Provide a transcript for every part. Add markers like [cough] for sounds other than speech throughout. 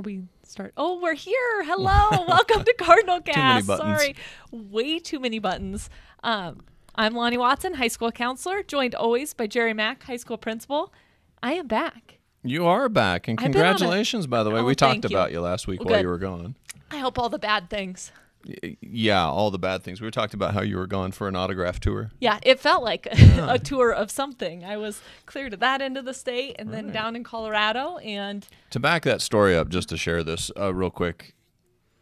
Are we start? Oh, we're here. Hello. [laughs] Welcome to Cardinal Cast. Sorry. Way too many buttons. Um, I'm Lonnie Watson, high school counselor, joined always by Jerry Mack, high school principal. I am back. You are back, and I've been on it. congratulations, by the way. Oh, we talked you. about you last week Well, while good. you were gone. I hope all the bad things. Yeah, all the bad things. We were talking about how you were gone for an autograph tour. Yeah, it felt like [laughs] a tour of something. I was clear to that end of the state and then down in Colorado and To back that story up, just to share this uh, real quick,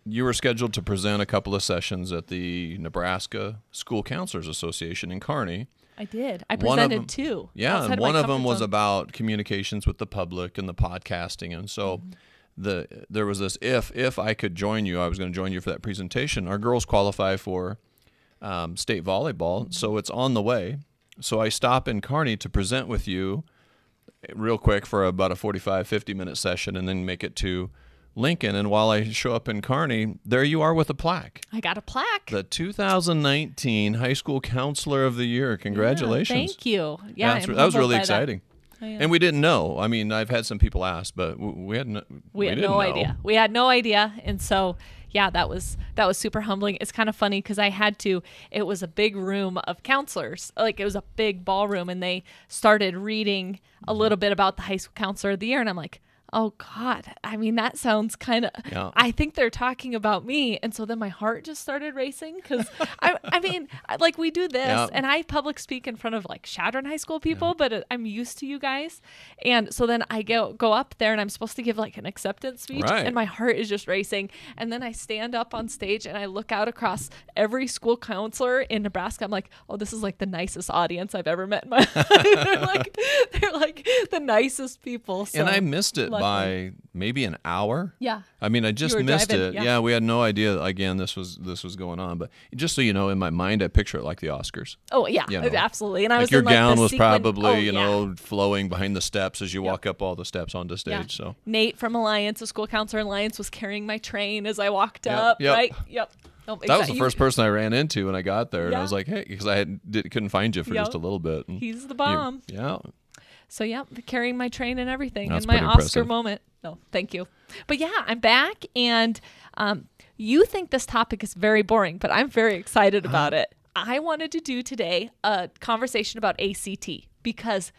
you were scheduled to present a couple of sessions at the Nebraska School Counselors Association in Kearney. I did. I presented them- two. Yeah, and one of them was zone. about communications with the public and the podcasting, and so Mm-hmm. The there was this if if I could join you, I was going to join you for that presentation. Our girls qualify for um, state volleyball, so it's on the way. So I stop in Kearney to present with you eh, real quick for about a 45 50 minute session and then make it to Lincoln and while I show up in Kearney, there you are with a plaque. I got a plaque. The 2019 High School Counselor of the Year. Congratulations. Thank you. Yeah, that was really that. Oh, exciting. I. And we didn't know. I mean, I've had some people ask, but we had no, we had no know. idea. We had no idea, and so yeah, that was that was super humbling. It's kind of funny because I had to. It was a big room of counselors, like it was a big ballroom, and they started reading a little bit about the high school counselor of the year, and I'm like. Oh God! I mean, that sounds kind of. Yeah. I think they're talking about me, and so then my heart just started racing because [laughs] I. I mean, like we do this, Yeah. and I public speak in front of like Chadron High School people, but uh, I'm used to you guys, and so then I go go up there, and I'm supposed to give like an acceptance speech, Right. and my heart is just racing. And then I stand up on stage and I look out across every school counselor in Nebraska. I'm like, oh, this is like the nicest audience I've ever met in my [laughs] life. they're like, they're like the nicest people. So, and I missed it. By maybe an hour. Yeah. I mean, I just missed driving, it. yeah. we had no idea. Again, this was this was going on. But just so you know, in my mind, I picture it like the Oscars. Oh yeah, you know, absolutely. And I like was your in, like, your gown was sequin- probably oh, you yeah. know flowing behind the steps as you walk up all the steps onto stage. Yeah. So Nate from Alliance, a school counselor in Alliance, was carrying my train as I walked Yep, up. yep. Right? Yep. Oh, that was the first person I ran into when I got there, and I was like, hey, because I had did, couldn't find you for Yep. just a little bit. and He's the you- bomb. yeah. So yeah, carrying my train and everything That's in my Oscar moment. No, thank you. But yeah, I'm back, and um, you think this topic is very boring, but I'm very excited [gasps] about it. I wanted to do today a conversation about ACT because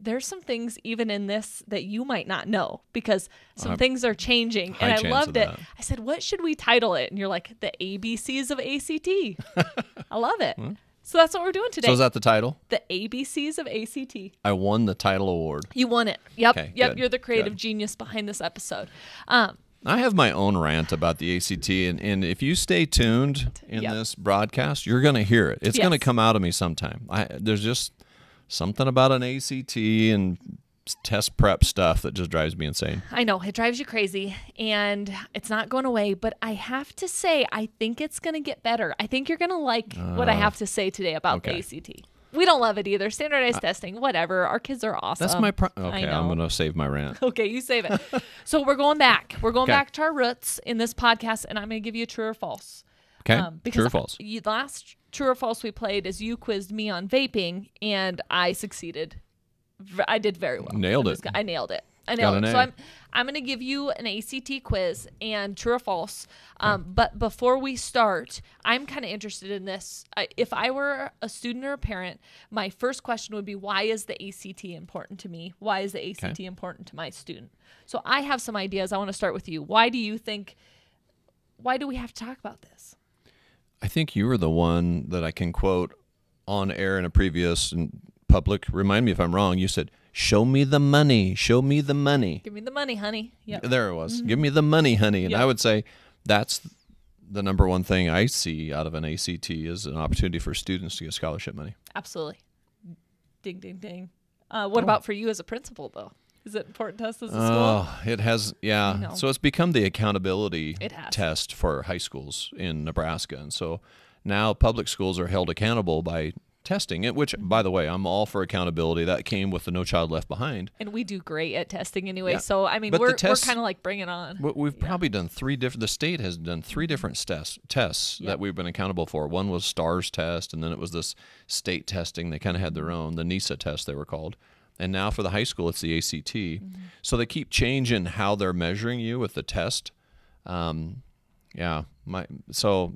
there's some things even in this that you might not know because some Uh, things are changing, and I loved it. I said, "What should we title it?" And you're like, "The ABCs of ACT." [laughs] I love it. So that's what we're doing today. So is that the title? the ABCs of ACT. I won the title award. You won it. Yep. Okay, yep. good, You're the creative good. genius behind this episode. Um, I have my own rant about the ACT, and, and if you stay tuned in Yep. this broadcast, you're going to hear it. It's going to come out of me sometime. I, there's just something about an ACT and test prep stuff that just drives me insane. I know it drives you crazy and it's not going away, but I have to say, I think it's going to get better. I think you're going to like what I have to say today about okay. the ACT. We don't love it either. Standardized testing, whatever. Our kids are awesome. That's my pro- I okay. I'm going to save my rant. [laughs] Okay, you save it. [laughs] so we're going back. We're going Okay. back to our roots in this podcast, and I'm going to give you a true or false. Okay, Um, because true or false? You, last true or false we played is you quizzed me on vaping, and I succeeded. I did very well. Nailed it. gonna- I nailed it. I Got nailed an it. So. I'm I'm going to give you an ACT quiz and true or false. Um, but before we start, I'm kind of interested in this. I, if I were a student or a parent, my first question would be, why is the ACT important to me? Why is the ACT important to my student? So I have some ideas. I want to start with you. Why do you think? Why do we have to talk about this? I think you were the one that I can quote on air in a previous and public. Remind me if I'm wrong. You said, "Show me the money. Show me the money." Give me the money, honey. Yeah. There it was. Give me the money, honey. And Yep. I would say that's the number one thing I see out of an ACT is an opportunity for students to get scholarship money. Absolutely. Ding, ding, ding. Uh, what about for you as a principal, though? Is it important to us as a school? Oh, it has, yeah. So it's become the accountability test for high schools in Nebraska. And so now public schools are held accountable by testing it, which, by the way, I'm all for accountability. That came with the No Child Left Behind. And we do great at testing anyway. Yeah. So, I mean, But we're, tests- we're kind of like bring it on. We- We've probably done three different. The state has done three different tests tests Yep. that we've been accountable for. One was STARS test, and then it was this state testing. They kind of had their own, the NeSA test they were called. and now for the high school, it's the ACT. Mm-hmm. So they keep changing how they're measuring you with the test. Um, yeah, my so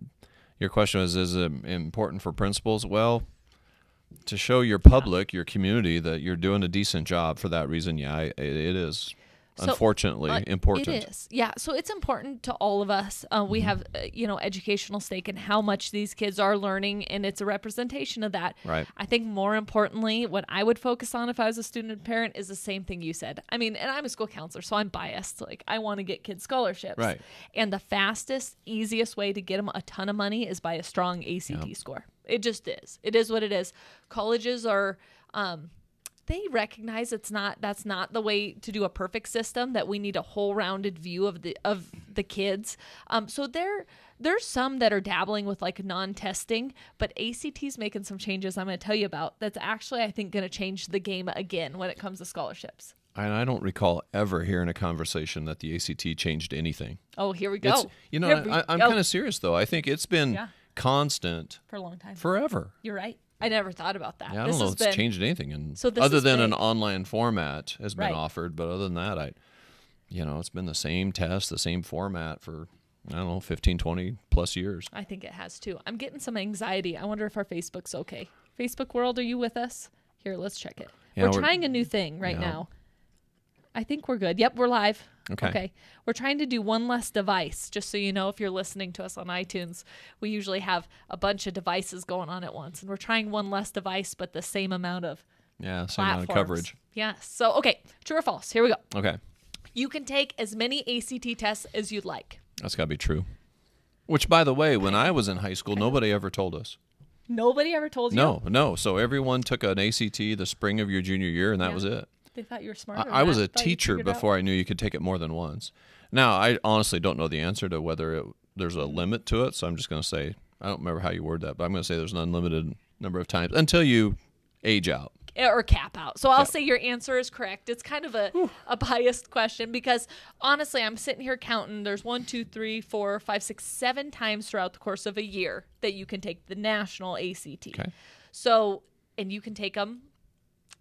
your question was is it important for principals? Well, to show your public, your community that you're doing a decent job for that reason, yeah, it, it is So, unfortunately Uh, important. It is, yeah. So it's important to all of us. Uh, we Mm-hmm. have, uh, you know, educational stake in how much these kids are learning, and it's a representation of that. Right. I think more importantly, what I would focus on if I was a student and parent is the same thing you said. I mean, and I'm a school counselor, so I'm biased. Like, I want to get kids scholarships. Right. And the fastest, easiest way to get them a ton of money is by a strong ACT score. It just is. It is what it is. Colleges are. Um, they recognize it's not that's not the way to do a perfect system that we need a whole rounded view of the of the kids um, so there there's some that are dabbling with like non-testing but act's making some changes i'm going to tell you about that's actually i think going to change the game again when it comes to scholarships And I don't recall ever hearing a conversation that the ACT changed anything. oh here we go It's, you know, I, I'm kind of serious though. I think it's been Yeah. constant for a long time forever. you're right i never thought about that Yeah, I don't know has if it's been changed anything, and So this other than an online format has been Right. offered, but other than that, I, you know, it's been the same test, the same format for I don't know, 15, 20 plus years. I think it has too. I'm getting some anxiety. I wonder if our Facebook's okay. Facebook world, are you with us? Here, let's check it. Yeah, we're, we're- trying a new thing right Yeah. now. I think we're good. Yep, we're live. Okay. We're trying to do one less device, just so you know, if you're listening to us on iTunes, we usually have a bunch of devices going on at once. And we're trying one less device, but the same amount of Yeah, same amount of coverage. Yes. So, okay, true or false? Here we go. Okay, You can take as many ACT tests as you'd like. that's got to be true. Which, by the way, when I was in high school, nobody ever told us. Nobody ever told you. No, no. So everyone took an ACT the spring of your junior year, and that Yeah. was it. They thought you were smart. I, I was a teacher before I knew you could take it more than once. Now, I honestly don't know the answer to whether it, there's a limit to it, so I'm just going to say I don't remember how you word that, but I'm going to say there's an unlimited number of times until you age out. Eh, or cap out. So I'll Yeah. say your answer is correct. It's kind of a, a biased question because honestly, I'm sitting here counting. There's one, two, three, four, five, six, seven times throughout the course of a year that you can take the national ACT. Okay. So, and you can take them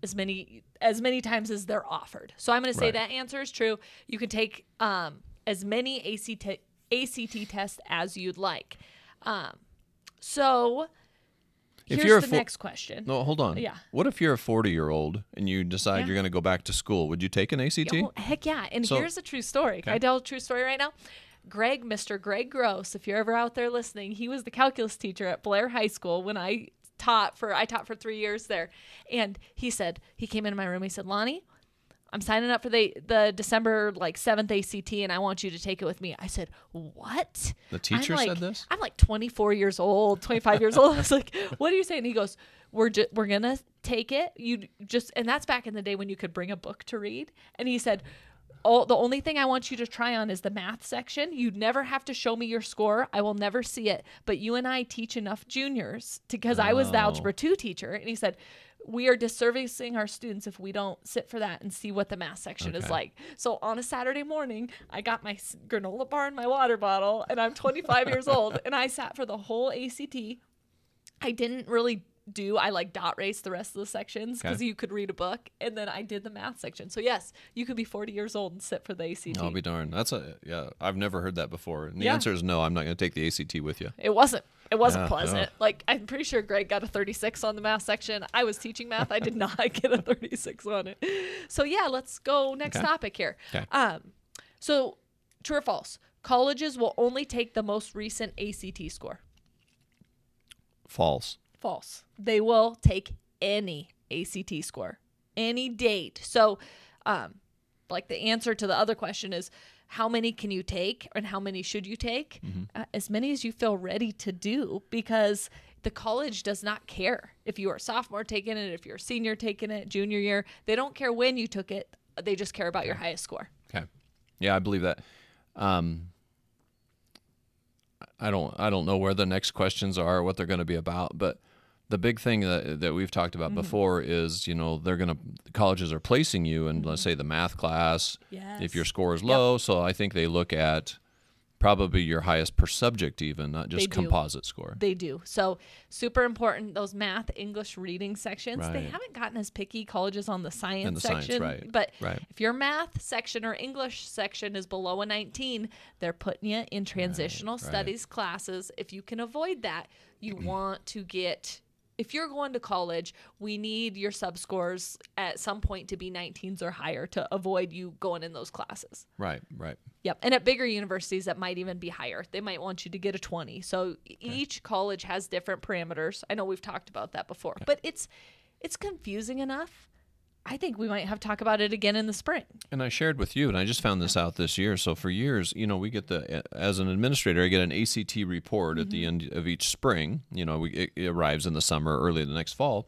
as many as many times as they're offered. So I'm going to say Right. that answer is true. You can take um, as many ACT ACT tests as you'd like. Um, so If here's the fo- next question. No, hold on. Yeah. What if you're a 40 year old and you decide Yeah. you're going to go back to school? Would you take an ACT? Oh, heck yeah. And So- here's a true story. Can I tell a true story right now? Greg, Mr. Greg Gross, if you're ever out there listening, he was the calculus teacher at Blair High School when I taught for I taught for three years there. And he said, he came into my room, he said, Lonnie, I'm signing up for the the December like seventh ACT and I want you to take it with me. I said, What? The teacher I'm said this? I'm like 24 years old, 25 years old. I was like, [laughs] "What are you saying?" And he goes, "We're ju- we're gonna take it. You just and that's back in the day when you could bring a book to read." And he said, "Oh, the only thing I want you to try on is the math section. You'd never have to show me your score. I will never see it. But you and I teach enough juniors because I was the Oh. algebra two teacher." And he said. We are disservicing our students if we don't sit for that and see what the math section is like. So on a Saturday morning, I got my granola bar and my water bottle, and I'm 25 years old, and I sat for the whole ACT. I didn't really do I like dot race the rest of the sections because Okay. you could read a book, and then I did the math section. So yes, you could be 40 years old and sit for the ACT. I'll be darned. That's a yeah. I've never heard that before. And the Yeah. answer is no. I'm not going to take the ACT with you. It wasn't. It wasn't Yeah, pleasant. yeah. Like I'm pretty sure Greg got a 36 on the math section. I was teaching math. I did [laughs] not get a 36 on it. So yeah, let's go next Okay. topic here. Okay. Um, so true or false? Colleges will only take the most recent ACT score. False. False. They will take any ACT score, any date. So, um, like the answer to the other question is how many can you take and how many should you take? Uh, as many as you feel ready to do because the college does not care if you are a sophomore taking it, if you're a senior taking it, junior year. They don't care when you took it. They just care about your highest score. Okay. Yeah, I believe that. Um, I don't. I don't know where the next questions are, or what they're going to be about, but the big thing that that we've talked Mm-hmm. about before is, you know, they're going to colleges are placing you in, let's say, the math class. Yes. If your score is low, so I think they look at probably your highest per subject, even not just composite score. They do. So super important. Those math, English, reading sections. They haven't gotten as picky colleges on the science the science, section. right, But right. if your math section or English section is below a 19, they're putting you in transitional right. studies classes. If you can avoid that, you [clears throat] want to get. If you're going to college, we need your sub scores at some point to be 19s or higher to avoid you going in those classes. Right, right. Yep. And at bigger universities, that might even be higher. They might want you to get a 20. So e- each college has different parameters. I know we've talked about that before, but it's it's confusing enough. I think we might have to talk about it again in the spring. And I shared with you, and I just found this out this year. So for years, you know, we get the as an administrator, I get an ACT report at the Mm-hmm. end of each spring. You know, we, it, it arrives in the summer, early the next fall,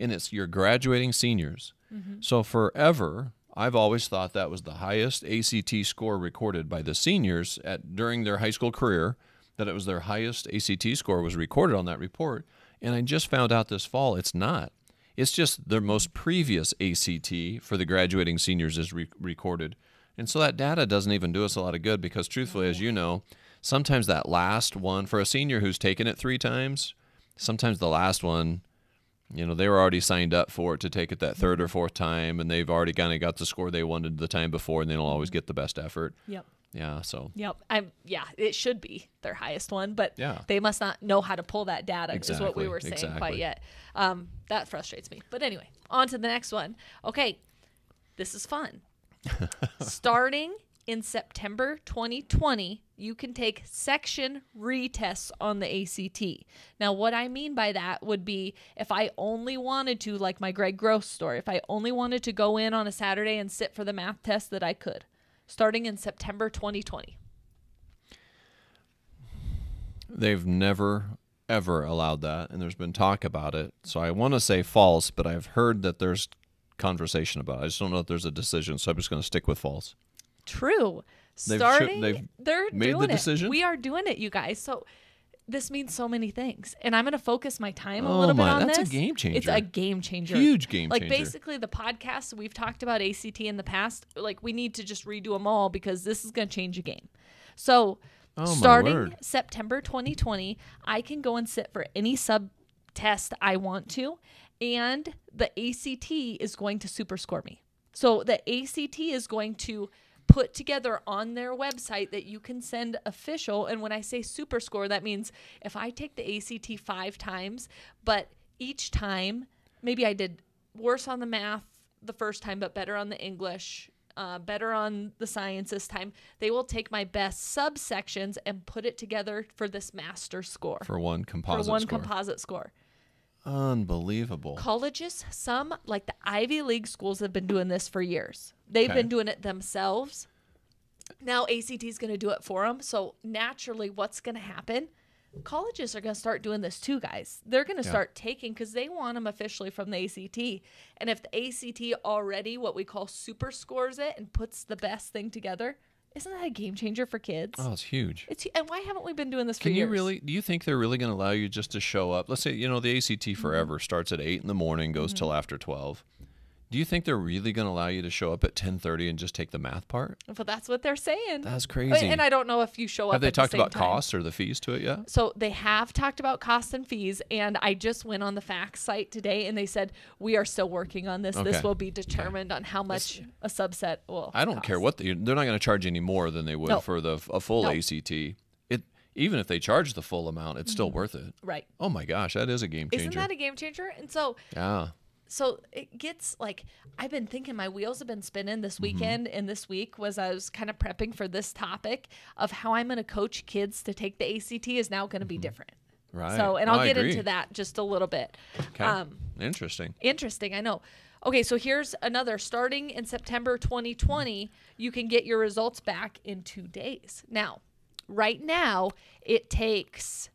and it's your graduating seniors. Mm-hmm. So forever, I've always thought that was the highest ACT score recorded by the seniors at during their high school career. That it was their highest ACT score was recorded on that report, and I just found out this fall it's not. It's just their most previous ACT for the graduating seniors is re- recorded. And so that data doesn't even do us a lot of good because, truthfully, as you know, sometimes that last one for a senior who's taken it three times, sometimes the last one, you know, they were already signed up for it to take it that third or mm-hmm. fourth time and they've already kind of got the score they wanted the time before and they don't always mm-hmm. get the best effort. Yep. Yeah, so Yep. I'm yeah, it should be their highest one, but Yeah. they must not know how to pull that data is what we were saying quite yet. Um, that frustrates me. But anyway, on to the next one. Okay. This is fun. [laughs] Starting in September 2020, you can take section retests on the ACT. Now, what I mean by that would be if I only wanted to, like my Greg Gross story, if I only wanted to go in on a Saturday and sit for the math test, that I could, starting in September 2020. they've never ever allowed that and there's been talk about it. So I want to say false, but I've heard that there's conversation about it. I just don't know if there's a decision, so I'm just going to stick with false. True. They've Starting, they've they're made the doing it. decision? We are doing it, you guys. So this means so many things, and I'm going to focus my time a Oh little bit my, on that's a game changer. It's a game changer. Huge game like changer. Like basically the podcasts we've talked about ACT in the past. Like we need to just redo them all because this is going to change a game. So Oh, starting. September 2020, I can go and sit for any sub test I want to, and the ACT is going to super score me. So the ACT is going to put together on their website that you can send official. And when I say super score, that means if I take the ACT five times, but each time, maybe I did worse on the math the first time, but better on the English, uh, better on the science this time, they will take my best subsections and put it together for this master score. for one For one score. composite score. Unbelievable. Colleges, some like the Ivy League schools have been doing this for years. They've Okay. been doing it themselves. Now ACT is going to do it for them. So naturally, what's going to happen? Colleges are going to start doing this too, guys. They're going to Yeah. start taking because they want them officially from the ACT. And if the ACT already what we call super scores it and puts the best thing together, isn't that a game changer for kids? Oh, it's huge. It's and why haven't we been doing this for years? Can you really? Do you think they're really going to allow you just to show up? Let's say you know the ACT Mm-hmm. forever starts at eight in the morning, goes till after twelve. Do you think they're really going to allow you to show up at ten thirty and just take the math part? But that's what they're saying. That's crazy. And I don't know if you show up. Have they at the talked about time. costs or the fees to it yet? So they have talked about costs and fees, and I just went on the facts site today, and they said we are still working on this. This will be determined on how much a subset will. I don't care what they, they're not going to charge any more than they would No. for the a full No. ACT. It even if they charge the full amount, it's still worth it. Right? Oh my gosh, that is a game changer. Mm-hmm. Isn't that a game changer? And so, yeah. So it gets like I've been thinking my wheels have been spinning this Mm-hmm. weekend, and this week was I was kind of prepping for this topic of how I'm going to coach kids to take the ACT is now going to be different. Mm-hmm. Right. So, and I'll I get agree. into that just a little bit. Okay. Um, Interesting. Interesting, I know. Okay, so here's another. Starting in September 2020, you can get your results back in two days. Now, right now, it takes.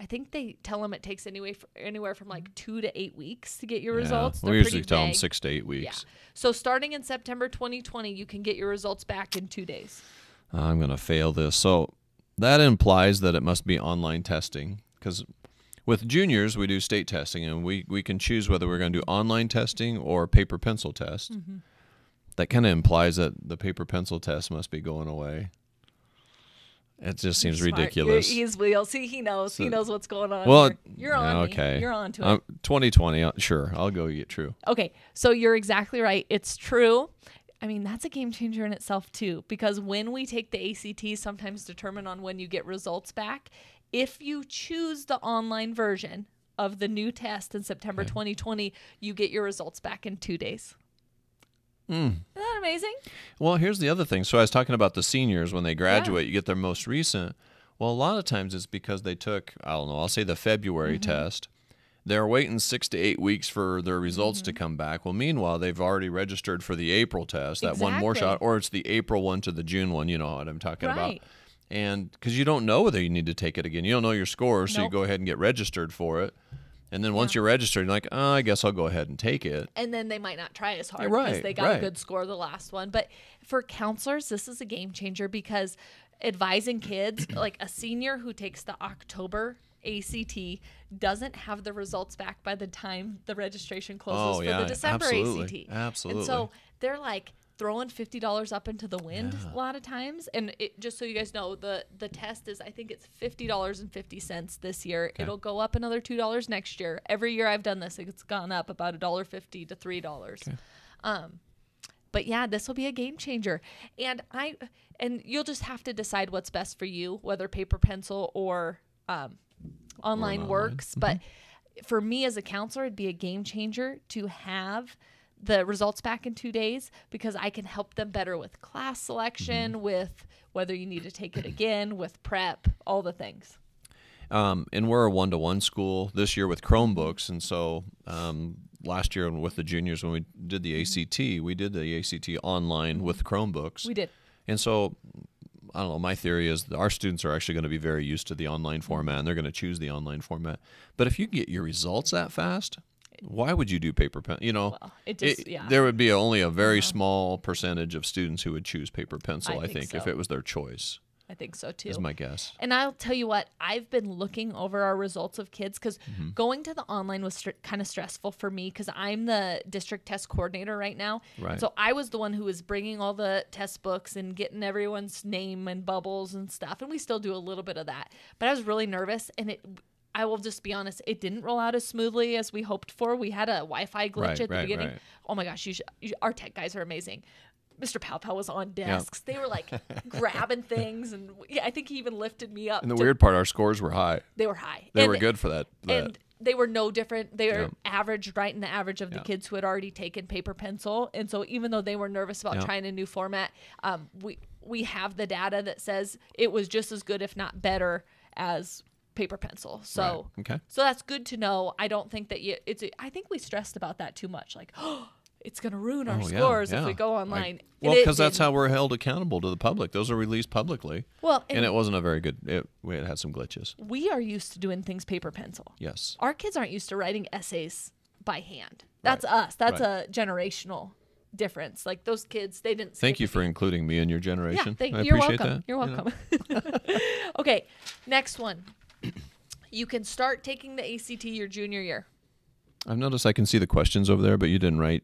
I think they tell them it takes anyway anywhere from like two to eight weeks to get your results. Yeah. They're We usually pretty tell them six to eight weeks. Yeah. weeks. So starting in September 2020, you can get your results back in two days. I'm going to fail this. So that implies that it must be online testing because with juniors we do state testing and we, we can choose whether we're going to do online testing or paper pencil test. Mm-hmm. That kind of implies that the paper pencil test must be going away. It just seems Smart. You're- ridiculous. He's wheel. See, he knows. he knows what's going on. well, here. you're on. me. okay. You're on to it. Um, 2020, uh, sure. I'll go get true. Okay, so you're exactly right. It's true. I mean, that's a game changer in itself too, because when we take the ACT, sometimes determine on when you get results back. If you choose the online version of the new test in September 2020, you get your results back in two days. Isn't that amazing? Well, here's the other thing. So I was talking about the seniors when they graduate, you get their most recent. Well, a lot of times it's because they took, I don't know, I'll say the February Mm-hmm. test. They're waiting six to eight weeks for their results Mm-hmm. to come back. Well, meanwhile, they've already registered for the April test, that one more shot, or it's the April one to the June one. You know what I'm talking about. Right. And because you don't know whether you need to take it again, you don't know your score, so you go ahead and get registered for it. And then once you're registered, you're like, oh, I guess I'll go ahead and take it. and then they might not try as hard Right, because they got right. a good score the last one. But for counselors, this is a game changer because advising kids, [clears throat] like a senior who takes the October ACT doesn't have the results back by the time the registration closes Oh, for yeah, the December absolutely, ACT. absolutely. And so they're like throwing fifty dollars up into the wind a lot of times. And it, just so you guys know, the the test is I think it's fifty dollars and fifty cents this year. It'll go up another two dollars next year. Every year I've done this, it's gone up about a dollar fifty to three dollars. Um, but yeah, this will be a game changer. And I and you'll just have to decide what's best for you, whether paper pencil or um, online online. works. But for me as a counselor, it'd be a game changer to have the results back in two days because I can help them better with class selection, with whether you need to take it again, with prep, all the things. Um, and we're a one to one school this year with Chromebooks. And so um, last year with the juniors, when we did the ACT, we did the ACT online with Chromebooks. We did. And so, I don't know. My theory is that our students are actually going to be very used to the online format, and they're going to choose the online format. But if you get your results that fast, why would you do paper pen? You know, Well, it just- yeah. Uh-huh. there would be only a very small percentage of students who would choose paper pencil. I I, think think, if it was their choice, I think so too. is my guess. And I'll tell you what, I've been looking over our results of kids because Mm-hmm. going to the online was str- kind of stressful for me because I'm the district test coordinator right now. Right. So I was the one who was bringing all the test books and getting everyone's name and bubbles and stuff. And we still do a little bit of that. But I was really nervous and it. I will just be honest, it didn't roll out as smoothly as we hoped for. We had a Wi Fi glitch Right, at the right, beginning. right. Oh my gosh, you should, you, our tech guys are amazing. Mr. Pow Pow was on desks. They were like [laughs] grabbing things, and yeah, I think he even lifted me up. And the to- weird part, our scores were high. they were high. They And- were good for that. that. and they were no different. They were Yeah. average, right in the average of the kids who had already taken paper pencil. And so, even though they were nervous about trying a new format, um, we we have the data that says it was just as good, if not better, as paper pencil. So, Right. Okay. so that's good to know. I don't think that you. It's. I think we stressed about that too much. Like, oh, [gasps] it's going to ruin our Oh, yeah, scores if we go online. And well, because that's how we're held accountable to the public. Those are released publicly. Well, and, and, it wasn't a very good. It, it had some glitches. we are used to doing things paper pencil. Yes. our kids aren't used to writing essays by hand. That's us. That's Right. a generational difference. Like those kids, they didn't. Thank you for including me in your generation. Yeah, thank, I you're appreciate welcome. that. You're You know. welcome. [laughs] okay, next one. You can start taking the ACT your junior year. I've noticed I can see the questions over there, but you didn't write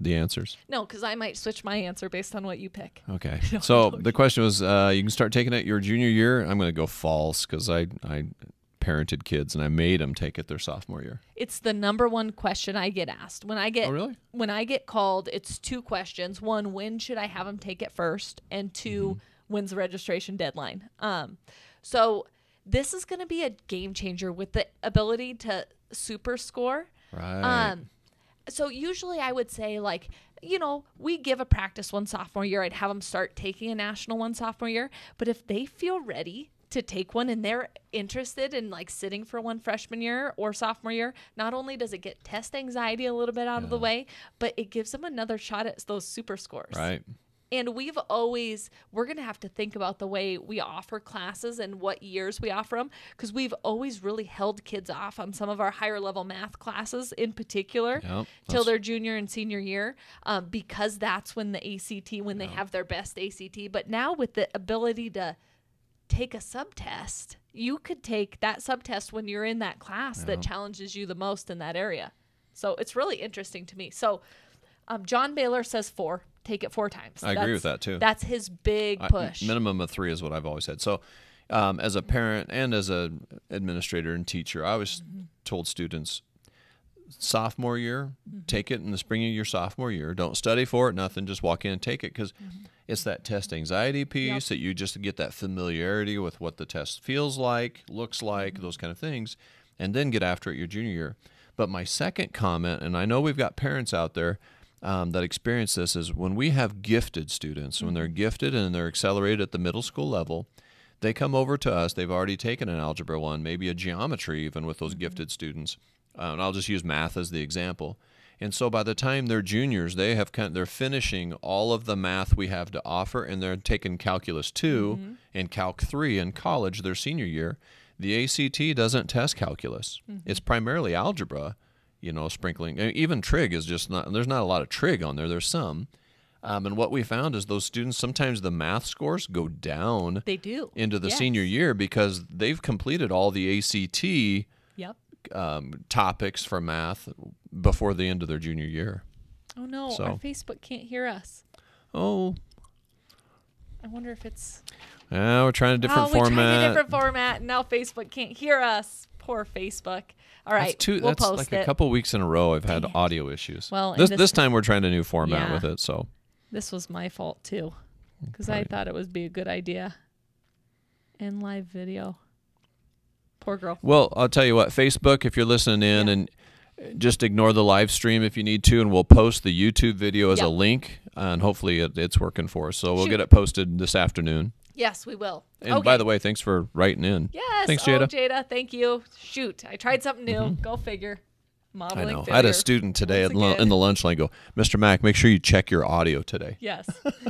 the answers. No, because I might switch my answer based on what you pick. [laughs] Okay. No, so the question was, uh, you can start taking it your junior year. I'm going to go false because I I parented kids and I made them take it their sophomore year. It's the number one question I get asked when I get Oh, really? when I get called. It's two questions. One, when should I have them take it first? And 2 Mm-hmm. when's the registration deadline? Um, so this is going to be a game changer with the ability to super score. Right. Um, so usually I would say like, you know, we give a practice one sophomore year. I'd have them start taking a national one sophomore year. But if they feel ready to take one and they're interested in like sitting for one freshman year or sophomore year, not only does it get test anxiety a little bit out of the way, but it gives them another shot at those super scores. right. And we've always, we're going to have to think about the way we offer classes and what years we offer them because we've always really held kids off on some of our higher level math classes in particular Yep, till their junior and senior year um, because that's when the ACT, when they have their best ACT. But now with the ability to take a subtest, you could take that subtest when you're in that class that challenges you the most in that area. So it's really interesting to me. So um, John Baylor says four. Take it four times. I agree with that, too. That's his big I- push. minimum of three is what I've always said. So um, as a parent and as a administrator and teacher, I always Mm-hmm. told students, sophomore year, Mm-hmm. take it in the spring of your sophomore year. Don't study for it, nothing. Just walk in and take it because it's that test anxiety piece Mm-hmm. Yep. that you just get that familiarity with what the test feels like, looks like, Mm-hmm. those kind of things, and then get after it your junior year. But my second comment, and I know we've got parents out there um, that experience this, is when we have gifted students, when they're gifted and they're accelerated at the middle school level, they come over to us. They've already taken an algebra one, maybe a geometry, even with those gifted students. Uh, and I'll just use math as the example. And so by the time they're juniors, they have kind they're finishing all of the math we have to offer, and they're taking calculus 2 and calc three in college their senior year. The ACT doesn't test calculus; it's primarily algebra. You know, sprinkling even trig is just not. There's not a lot of trig on there. There's some, um, and what we found is those students sometimes the math scores go down They do. into the Yes. senior year because they've completed all the ACT Yep. um, topics for math before the end of their junior year. Oh no, So- our Facebook can't hear us. Oh, I wonder if it's yeah, we're trying a different oh, we tried format. a different format, and now Facebook can't hear us. Poor Facebook. All right, that's two, we'll that's post like it. a couple weeks in a row. I've had audio issues. Well, this, this- this time we're trying a new format Yeah. with it. So This was my fault too, because I thought it would be a good idea. In live video. Poor girl. Well, I'll tell you what, Facebook, if you're listening in Yeah. and uh, just ignore the live stream if you need to, and we'll post the YouTube video as a link, and hopefully it, it's working for us. So we'll Shoot. get it posted this afternoon. Yes, we will. And okay. by the way, thanks for writing in. yes. thanks, oh, Jada. Jada, thank you. Shoot, I tried something new. Go figure. Modeling I know. I had a student today Once at lu- again. in the lunch line go, Mr. Mack, make sure you check your audio today. Yes,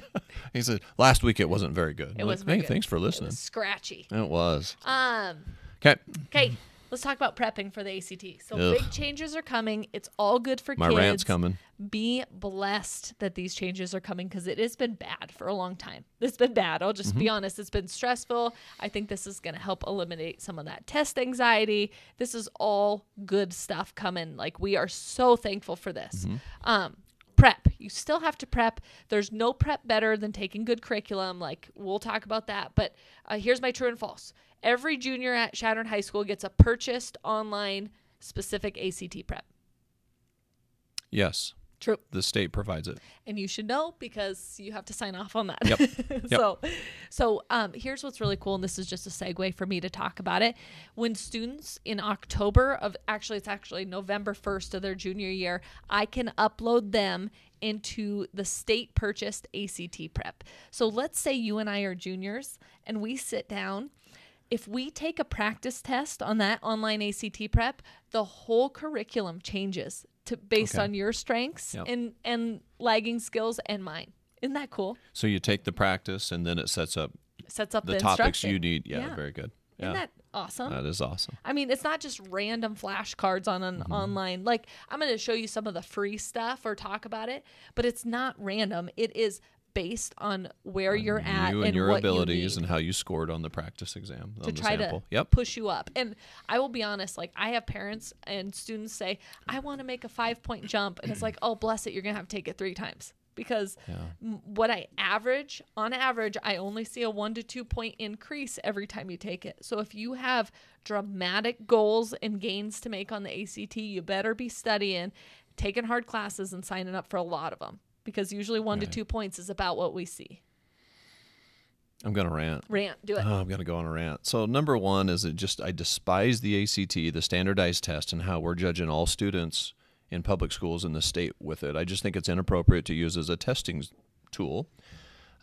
[laughs] He said, last week it wasn't very good. it was. like, hey, good. thanks for It listening. was scratchy. It was. Um. Okay. Okay, let's talk about prepping for the ACT. So Ugh. big changes are coming. It's all good for My kids. rant's coming. Be blessed that these changes are coming because it has been bad for a long time. It's been bad. I'll just Mm-hmm. be honest. It's been stressful. I think this is going to help eliminate some of that test anxiety. This is all good stuff coming. Like we are so thankful for this. Mm-hmm. Um, prep. You still have to prep. There's no prep better than taking good curriculum. Like we'll talk about that. But uh, here's my true and false. Every junior at Chadron High School gets a purchased online specific ACT prep. Yes. True. The state provides it. and you should know because you have to sign off on that. Yep. [laughs] yep. so, so um, here's what's really cool, and this is just a segue for me to talk about it. When students in October of actually, it's actually November first of their junior year, I can upload them into the state purchased ACT prep. So let's say you and I are juniors, and we sit down. If we take a practice test on that online ACT prep, the whole curriculum changes to based Okay. on your strengths Yep. and and lagging skills and mine. Isn't that cool? So you take the practice and then it sets up Sets up the, the, topics you need. Yeah, Yeah. very good. Isn't Yeah. that awesome? that is awesome. I mean, it's not just random flashcards on an Mm-hmm. online. Like I'm going to show you some of the free stuff or talk about it, but it's not random. It is based on where you're at you and, your what abilities you and how you scored on the practice exam to on try sample. to Yep. push you up. And I will be honest, like I have parents and students say, "I want to make a 5-point jump." And it's like, "Oh, bless it, you're going to have to take it 3 times." Because m- what I average, on average, I only see a 1 to 2 point increase every time you take it. So if you have dramatic goals and gains to make on the ACT, you better be studying, taking hard classes and signing up for a lot of them because usually 1 to 2 points is about what we see. I'm gonna rant. Rant, do it. Oh, I'm gonna go on a rant. So number one is it just I despise the ACT, the standardized test, and how we're judging all students in public schools in the state with it. I just think it's inappropriate to use as a testing tool.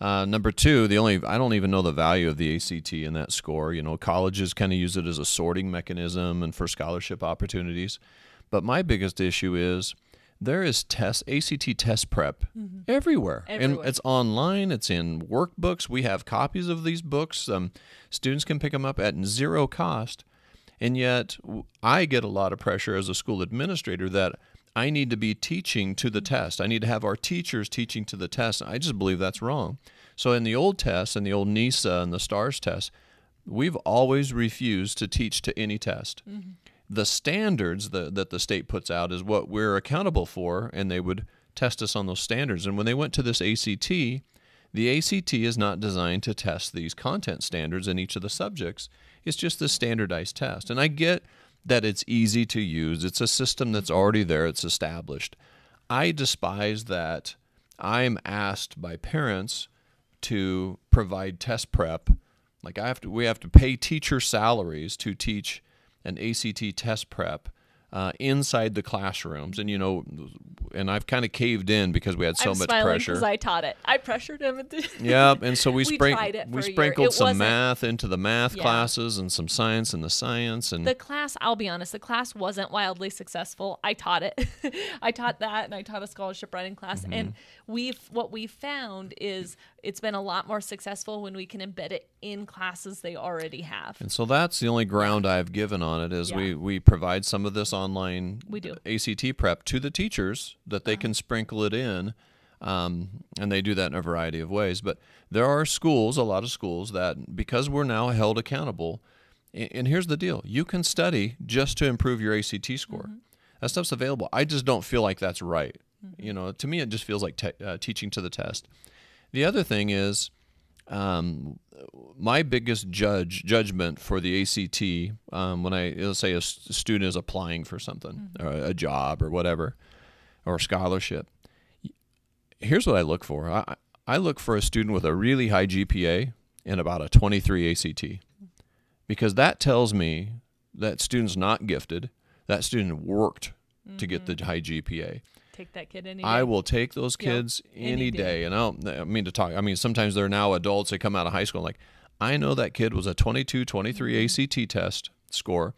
Uh, number two, the only I don't even know the value of the ACT in that score. You know, colleges kind of use it as a sorting mechanism and for scholarship opportunities. But my biggest issue is there is test ACT test prep mm-hmm. everywhere. and it's online. It's in workbooks. We have copies of these books. Um, students can pick them up at zero cost, and yet I get a lot of pressure as a school administrator that I need to be teaching to the mm-hmm. test. I need to have our teachers teaching to the test. I just believe that's wrong. So in the old tests, in the old NeSA and the STARS test, we've always refused to teach to any test. Mm-hmm. The standards that, that the state puts out is what we're accountable for, and they would test us on those standards. And when they went to this ACT, The ACT is not designed to test these content standards in each of the subjects. It's just the standardized test. And I get that it's easy to use. It's a system that's already there, it's established. I despise that I'm asked by parents to provide test prep. Like I have to we have to pay teacher salaries to teach an ACT test prep uh, inside the classrooms, and you know, and I've kind of caved in because we had so I'm much pressure. because I taught it. I pressured him. Into [laughs] Yeah, and so we, We sprink- tried it we for a year. sprinkled some wasn't- math into the math Yeah. classes and some science in the science and the class. I'll be honest. The class wasn't wildly successful. I taught it. [laughs] I taught that, and I taught a scholarship writing class. Mm-hmm. And we've what we found is it's been a lot more successful when we can embed it in classes they already have. And so that's the only ground I've given on it is we, Yeah. we provide some of this online We do. ACT prep to the teachers that they can sprinkle it in. Um, and they do that in a variety of ways. But there are schools, a lot of schools, that because we're now held accountable, and here's the deal you can study just to improve your ACT score. That stuff's available. I just don't feel like that's right. You know, to me, it just feels like te- uh, teaching to the test. The other thing is, um, my biggest judge judgment for the ACT um, when I let's say a student is applying for something or a job or whatever or scholarship. Here's what I look for. I I look for a student with a really high GPA and about a 23 ACT because that tells me that student's not gifted. That student worked to get the high GPA. Take that kid any I will take those Yep, kids any, any day. day. And I don't I mean to talk. I mean, sometimes they're now adults. They come out of high school. Like, I know that kid was a 22, 23 Mm-hmm. ACT test score,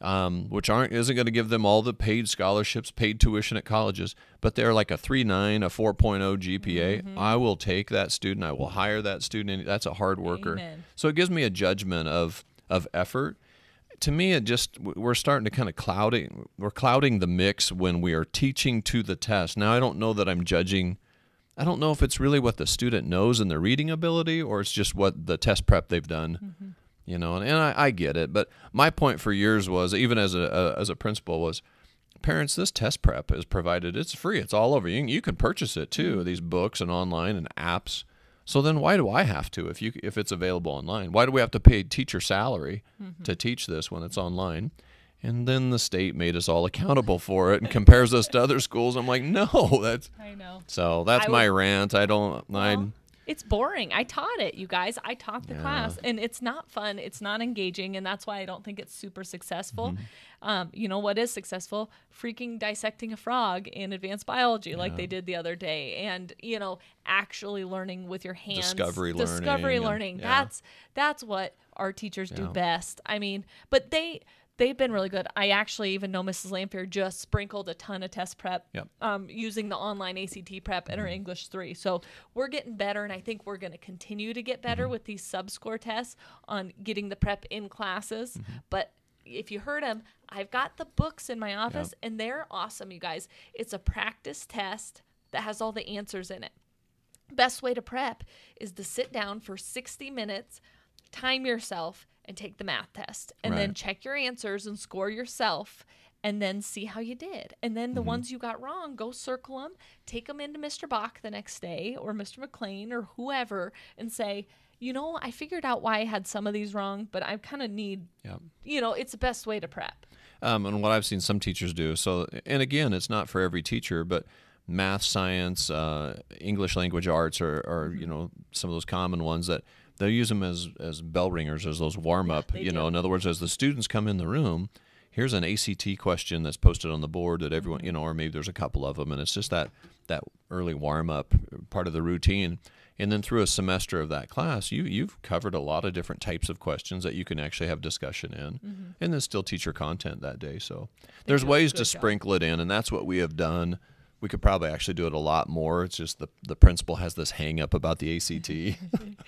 um, which aren't isn't going to give them all the paid scholarships, paid tuition at colleges, but they're like a 3.9, a 4.0 GPA. Mm-hmm. I will take that student. I will hire that student. That's a hard worker. Amen. So it gives me a judgment of of effort. To me, it just we're starting to kind of clouding we're clouding the mix when we are teaching to the test. Now I don't know that I'm judging. I don't know if it's really what the student knows in their reading ability or it's just what the test prep they've done. Mm-hmm. You know, and, and I, I get it, but my point for years was even as a, a as a principal was parents this test prep is provided it's free it's all over you, you can purchase it too mm-hmm. these books and online and apps so then why do i have to if you if it's available online? Why do we have to pay teacher salary mm-hmm. to teach this when it's online? And then the state made us all accountable for it and compares us to other schools. I'm like no that's I know. so that's I my would- rant. I don't i Well, it's boring. I taught it, you guys. I taught the Yeah. class, and it's not fun. It's not engaging, and that's why I don't think it's super successful. Mm-hmm. Um, you know what is successful? Freaking dissecting a frog in advanced biology, like they did the other day, and you know, actually learning with your hands. Discovery Discovery learning and- learning. yeah. That's that's what our teachers do best. I mean, but they. They've been really good. I actually even know Mrs. Lampier just sprinkled a ton of test prep Yep. um, using the online ACT prep in our mm-hmm. English 3. So we're getting better, and I think we're going to continue to get better mm-hmm. with these sub score tests on getting the prep in classes. Mm-hmm. But if you heard them, I've got the books in my office, and they're awesome, you guys. It's a practice test that has all the answers in it. Best way to prep is to sit down for 60 minutes, time yourself, and take the math test. And then check your answers and score yourself and then see how you did. And then the Mm-hmm. ones you got wrong, go circle them, take them into Mr. Bach the next day or Mr. McLean or whoever and say, you know, I figured out why I had some of these wrong, but I kind of need, yeah you know, it's the best way to prep. um, and what I've seen some teachers do. So, and again, it's not for every teacher, but math, science, uh, English language arts, are, are Mm-hmm. you know some of those common ones that they'll use them as as bell ringers, as those warm up. they you know, in other words, as the students come in the room, here's an ACT question that's posted on the board that everyone Mm-hmm. you know, or maybe there's a couple of them, and it's just that that early warm up part of the routine. And then through a semester of that class, you you've covered a lot of different types of questions that you can actually have discussion in, and then still teach your content that day. So there's Mm-hmm. do ways to job. sprinkle it in, and that's what we have done. We could probably actually do it a lot more. It's just the the principal has this hang up about the ACT.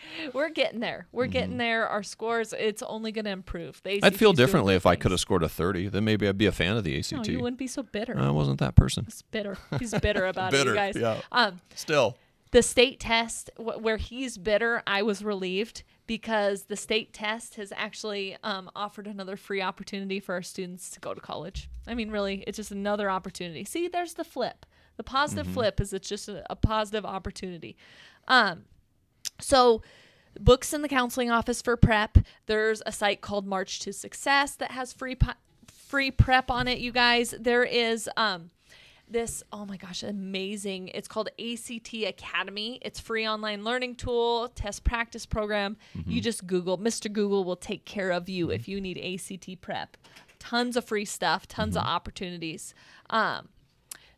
[laughs] We're getting there. We're getting there. Our scores, it's only going to improve. The Mm-hmm. I'd feel ACT 's doing differently if I could have scored a 30. Then maybe I'd be a fan of the ACT. No, you wouldn't be so bitter. I wasn't that person. He's bitter. He's bitter [laughs] about it, you guys. yeah. Um, Still. the state test wh- where he's bitter i was relieved because the state test has actually um, offered another free opportunity for our students to go to college i mean really it's just another opportunity see there's the flip the positive flip is it's just a, a positive opportunity. Um, So, books in the counseling office for prep. There's a site called March to Success that has free pi- free prep on it. You guys, there is um this oh my gosh amazing. It's called act academy. It's free online learning tool test practice program. You just google mr google will take care of you if you need act prep. Tons of free stuff tons of opportunities. Um,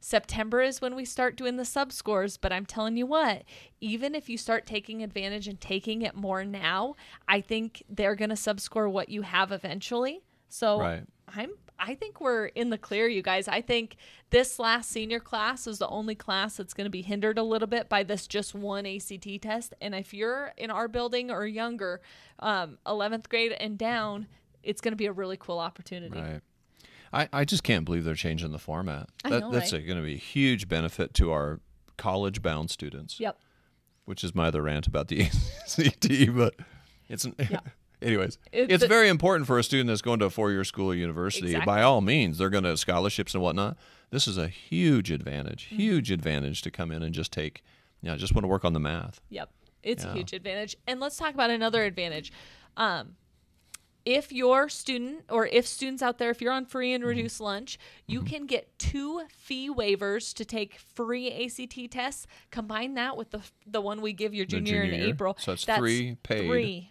September is when we start doing the sub scores, but I'm telling you what, even if you start taking advantage and taking it more now, I think they're going to sub score what you have eventually. So Right. I'm I think we're in the clear, you guys. I think this last senior class is the only class that's going to be hindered a little bit by this just one ACT test. And if you're in our building or younger, um, 11th grade and down, it's going to be a really cool opportunity. Right. I, I just can't believe they're changing the format. That, know, that's right? going to be a huge benefit to our college bound students, Yep. which is my other rant about the [laughs] ACT. But it's, [laughs] anyways, It's it's a- very important for a student that's going to a four year school or university. Exactly. By all means, they're going to scholarships and whatnot. This is a huge advantage, Mm-hmm. huge advantage to come in and just take, you know, just want to work on the math. Yep. It's a huge advantage. And let's talk about another advantage. Um, if your student or if students out there, if you're on free Mm-hmm. and reduced lunch, you can get two fee waivers to take free ACT tests. Combine that with the the one we give your junior, junior in year? April. So that's three paid. Three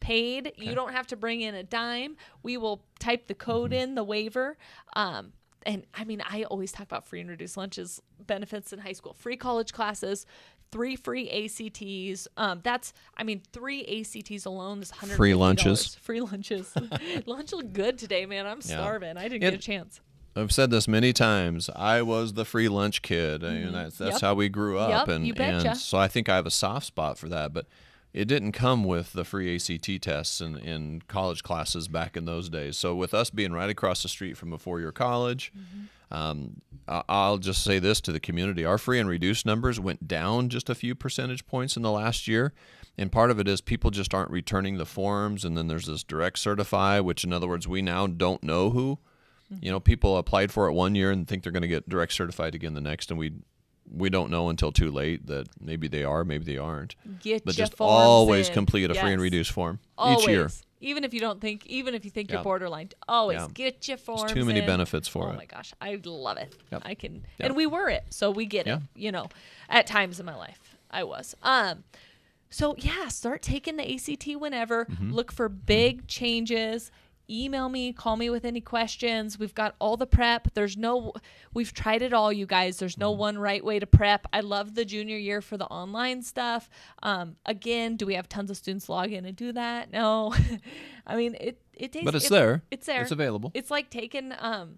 paid. You don't have to bring in a dime. We will type the code Mm-hmm. in the waiver. Um, and I mean, I always talk about free and reduced lunches benefits in high school, free college classes, three free ACTs. Um, that's, I mean, three ACTs alone is $150. [laughs] Free lunches. Free lunches. Lunch looked good today, man. I'm Yeah. starving. I didn't It- get a chance. I've said this many times. I was the free lunch kid, and that's that's Mm-hmm. Yep. how we grew up. Yep, and and so I think I have a soft spot for that. But it didn't come with the free ACT tests in, in college classes back in those days. So with us being right across the street from a four-year college, Mm-hmm. um, I'll just say this to the community: our free and reduced numbers went down just a few percentage points in the last year. And part of it is people just aren't returning the forms, and then there's this direct certify, which in other words, we now don't know who you know, people applied for it one year and think they're going to get direct certified again the next, and we we don't know until too late that maybe they are, maybe they aren't. Get But just always in. complete a free and Yes. reduced form Always. each year. Even if you don't think, even if you think you're borderline, always Yeah. get your forms. There's too many in. benefits for oh it. Oh my gosh, I love it. Yep. I can, Yep. and we were it, so we get Yeah. it. You know, at times in my life, I was. Um, so yeah, start taking the ACT whenever. Mm-hmm. Look for big changes. Email me, call me with any questions. We've got all the prep. There's no, we've tried it all, you guys. There's Mm-hmm. no one right way to prep. I love the junior year for the online stuff. Um, again, do we have tons of students log in and do that? No. [laughs] I mean, it, it takes, But it's it- there. It's there. It's available. It's like taking, um,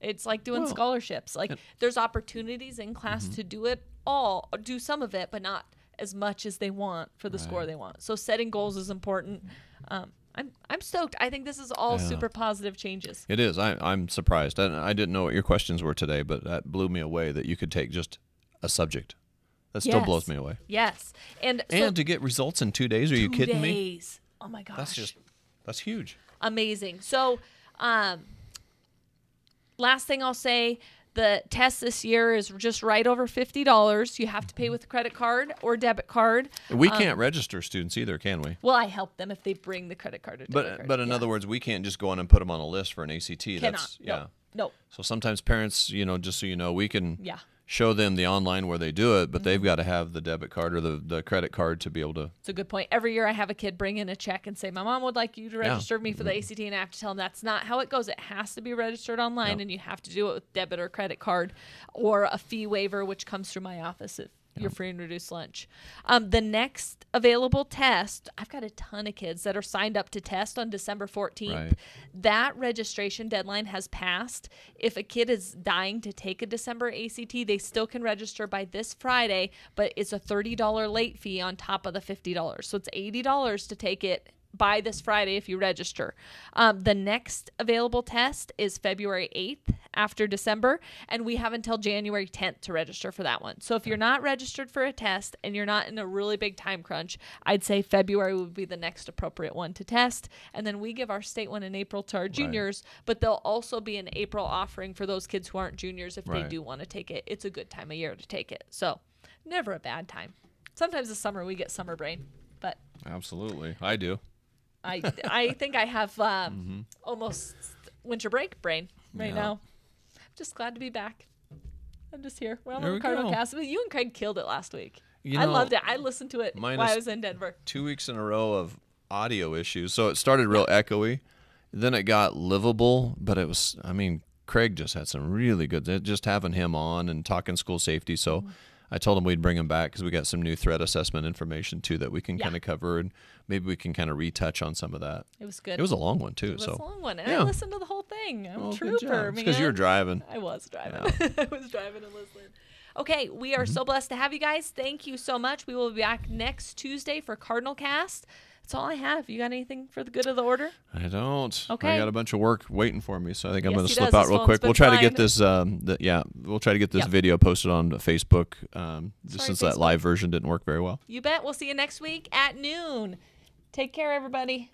it's like doing Well, scholarships. Like there's opportunities in class Mm-hmm. to do it all, or do some of it, but not as much as they want for the score they want. So setting goals is important. Um, I'm I'm stoked. I think this is all Yeah. super positive changes. It is. I, I'm surprised. I, I didn't know what your questions were today, but that blew me away that you could take just a subject. That still blows me away. Yes, and so and to get results in two days? Are you kidding me? days. Oh my gosh, That's just that's huge. amazing. So, um, last thing I'll say. The test this year is just right over fifty dollars. You have to pay with a credit card or debit card. We Um, can't register students either, can we? Well, I help them if they bring the credit card or debit But card. but in Yeah. other words, we can't just go in and put them on a list for an ACT. cannot. That's no, yeah. no, So sometimes parents, you know, just so you know, we can yeah. Show them the online where they do it, but they've Mm-hmm. got to have the debit card or the, the credit card to be able to. It's a good point. Every year I have a kid bring in a check and say, My mom would like you to register me for the ACT. And I have to tell them that's not how it goes. It has to be registered online Yeah. and you have to do it with debit or credit card or a fee waiver, which comes through my office if you're free and reduced lunch. Um, the next available test, I've got a ton of kids that are signed up to test on December 14th. Right. That registration deadline has passed. If a kid is dying to take a December ACT, they still can register by this Friday, but it's a $30 late fee on top of the $50. So it's $80 to take it by this Friday if you register. Um, the next available test is February 8th after December, and we have until January 10th to register for that one. So if you're not registered for a test and you're not in a really big time crunch, I'd say February would be the next appropriate one to test. And then we give our state one in April to our juniors, but there'll also be an April offering for those kids who aren't juniors if they do want to take it. It's a good time of year to take it. So never a bad time. Sometimes the summer we get summer brain. but Absolutely, I do. I I think I have um, almost winter break brain right Mm-hmm. Yeah. now. I'm just glad to be back. I'm just here. We're on There the we Cardinal. Cast. You and Craig killed it last week. You I loved it. I listened to it while I was in Denver. Two weeks in a row of audio issues. So it started real echoey, then it got livable, but it was. I mean, Craig just had some really good. Just having him on and talking school safety. So. Mm-hmm. I told him we'd bring him back because we got some new threat assessment information too that we can Yeah. kind of cover and maybe we can kind of retouch on some of that. It was good. It was a long one too, It was so a long one, and yeah. I listened to the whole thing. I'm Well, trooper, man. because you were driving. I was driving. [laughs] I was driving and listening. Okay, we are Mm-hmm. so blessed to have you guys. Thank you so much. We will be back next Tuesday for Cardinal Cast. That's all I have. You got anything for the good of the order? I don't. Okay. I got a bunch of work waiting for me, so I think I'm Yes, going to slip does. out His real quick. We'll try to get this. Um, the, yeah, we'll try to get this Yep. video posted on Facebook. Um, just Sorry, since Facebook. that live version didn't work very well. You bet. We'll see you next week at noon. Take care, everybody.